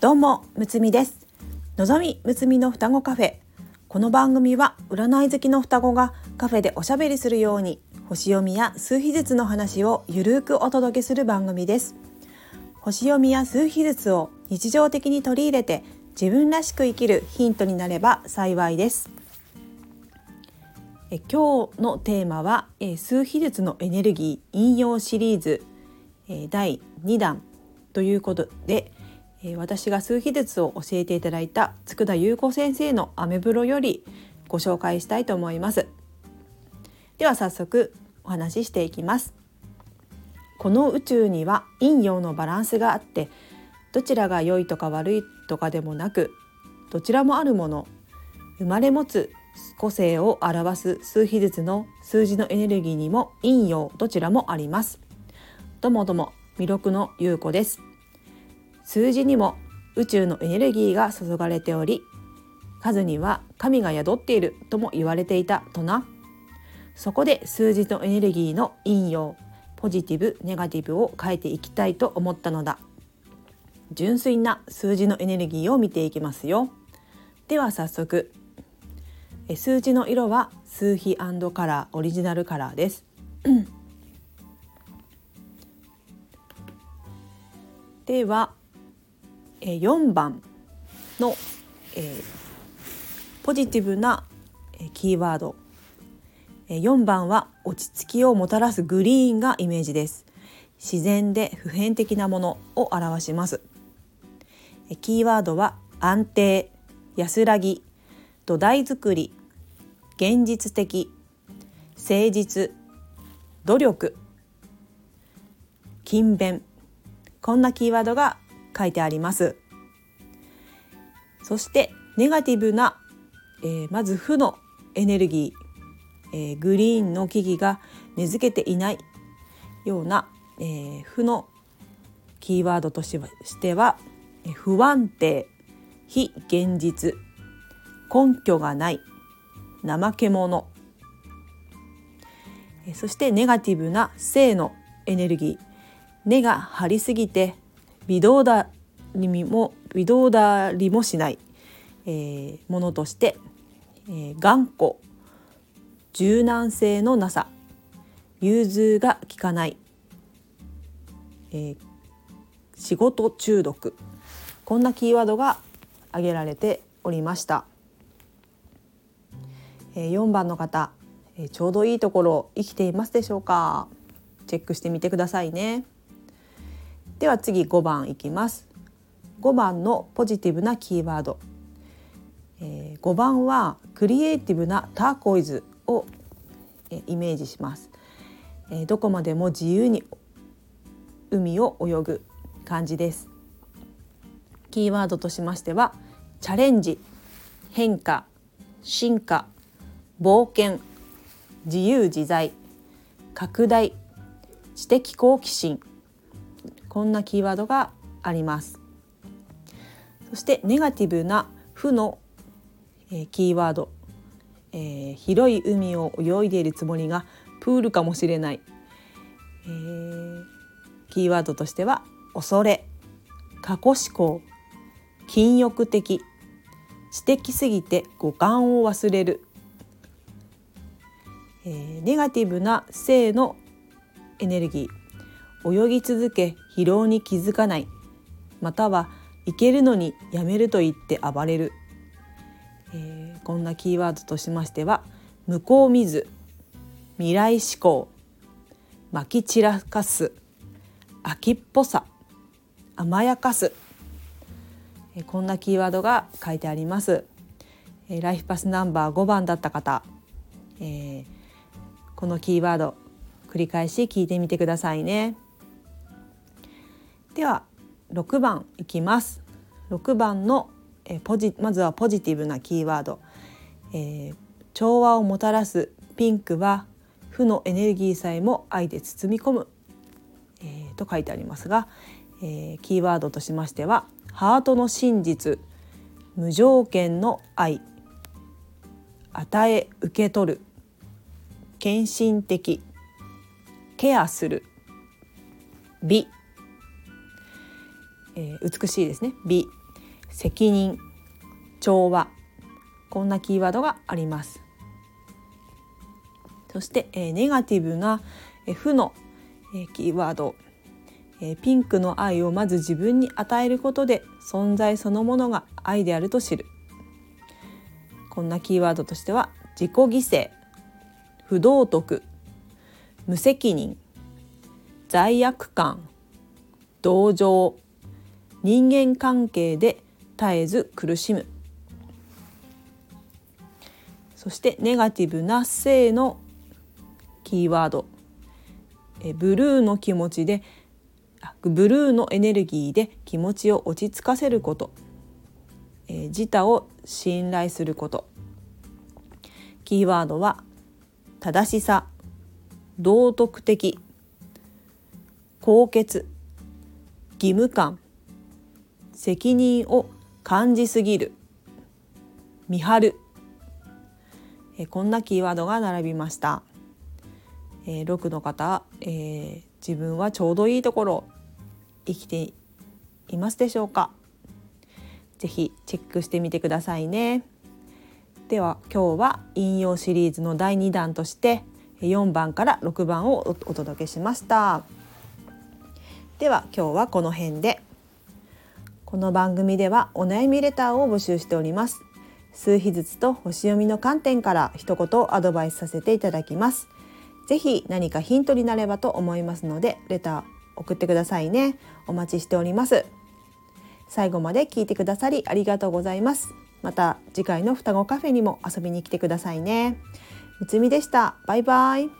どうもむつみです。のぞみむつみの双子カフェ。この番組は占い好きの双子がカフェでおしゃべりするように星読みや数秘術の話をゆるくお届けする番組です。星読みや数秘術を日常的に取り入れて自分らしく生きるヒントになれば幸いです。え今日のテーマは、え数秘術のエネルギー引用シリーズ、え第2弾ということで、え私が数秘術を教えていただいた佃優子先生のアメブロよりご紹介したいと思います。では早速お話ししていきます。この宇宙には陰陽のバランスがあってどちらが良いとか悪いとかでもなくどちらもあるもの生まれ持つ個性を表す数比術の数字のエネルギーにも陰陽どちらもあります。どもども魅力の優子です。数字にも宇宙のエネルギーが注がれており数には神が宿っているとも言われていたとな。そこで数字のエネルギーの陰陽ポジティブネガティブを変えていきたいと思ったのだ。純粋な数字のエネルギーを見ていきますよ。では早速数字の色は数比カラーオリジナルカラーです。では4番のえポジティブなキーワード。4番は落ち着きをもたらすグリーンがイメージです。自然で普遍的なものを表します。キーワードは安定安らぎ土台作り現実的誠実努力勤勉。こんなキーワードが書いてあります。そしてネガティブな、えー、まず負のエネルギー、えー、グリーンの木々が根付けていないような、えー、負のキーワードとしては不安定非現実根拠がない怠け者そしてネガティブな性のエネルギー根が張りすぎて微動だにも微動だりもしない、えー、ものとして、えー、頑固柔軟性のなさ融通が効かない、えー、仕事中毒こんなキーワードが挙げられておりました。4番の方ちょうどいいところ生きていますでしょうか？チェックしてみてくださいねでは次5番いきます。5番のポジティブなキーワード。5番はクリエイティブなターコイズをイメージします。どこまでも自由に海を泳ぐ感じです。キーワードとしましてはチャレンジ変化進化冒険自由自在拡大知的好奇心こんなキーワードがあります。そしてネガティブな負の、えー、キーワード、えー、広い海を泳いでいるつもりがプールかもしれない、えー、キーワードとしては恐れ過去思考禁欲的。知的すぎて五感を忘れる。えー、ネガティブな性のエネルギー。泳ぎ続け疲労に気づかない。または行けるのにやめると言って暴れる、えー、こんなキーワードとしましては向こう見ず未来志向まき散らかす。秋っぽさ。甘やかす、えー、こんなキーワードが書いてあります、えー、ライフパスナンバー5番だった方、えーこのキーワード繰り返し聞いてみてくださいね。では6番いきます。6番のえポジまずはポジティブなキーワード、えー、調和をもたらすピンクは負のエネルギーさえも愛で包み込む、えー、と書いてありますが、えー、キーワードとしましてはハートの真実無条件の愛与え受け取る献身的ケアする美、えー、美しいですね。美責任調和。こんなキーワードがあります。そして、えー、ネガティブな、えー、負の、えー、キーワード、えー、ピンクの愛をまず自分に与えることで存在そのものが愛であると知る。こんなキーワードとしては自己犠牲不道徳無責任罪悪感同情。人間関係で絶えず苦しむ。そしてネガティブな性のキーワード。えブルーの気持ちでブルーのエネルギーで気持ちを落ち着かせること、え自他を信頼すること。キーワードは正しさ道徳的高潔義務感。責任を感じすぎる。見張る。えこんなキーワードが並びました、えー、6の方、えー、自分はちょうどいいところ生きていますでしょうか。ぜひチェックしてみてくださいね。では今日は引用シリーズの第2弾として4番から6番をお届けしました。では今日はこの辺で。この番組ではお悩みレターを募集しております。数日ずつと星読みの観点から一言アドバイスさせていただきます。ぜひ何かヒントになればと思いますのでレター送ってくださいね。お待ちしております。最後まで聞いてくださりありがとうございます。また次回の双子カフェにも遊びに来てくださいね。むつみでした。バイバイ。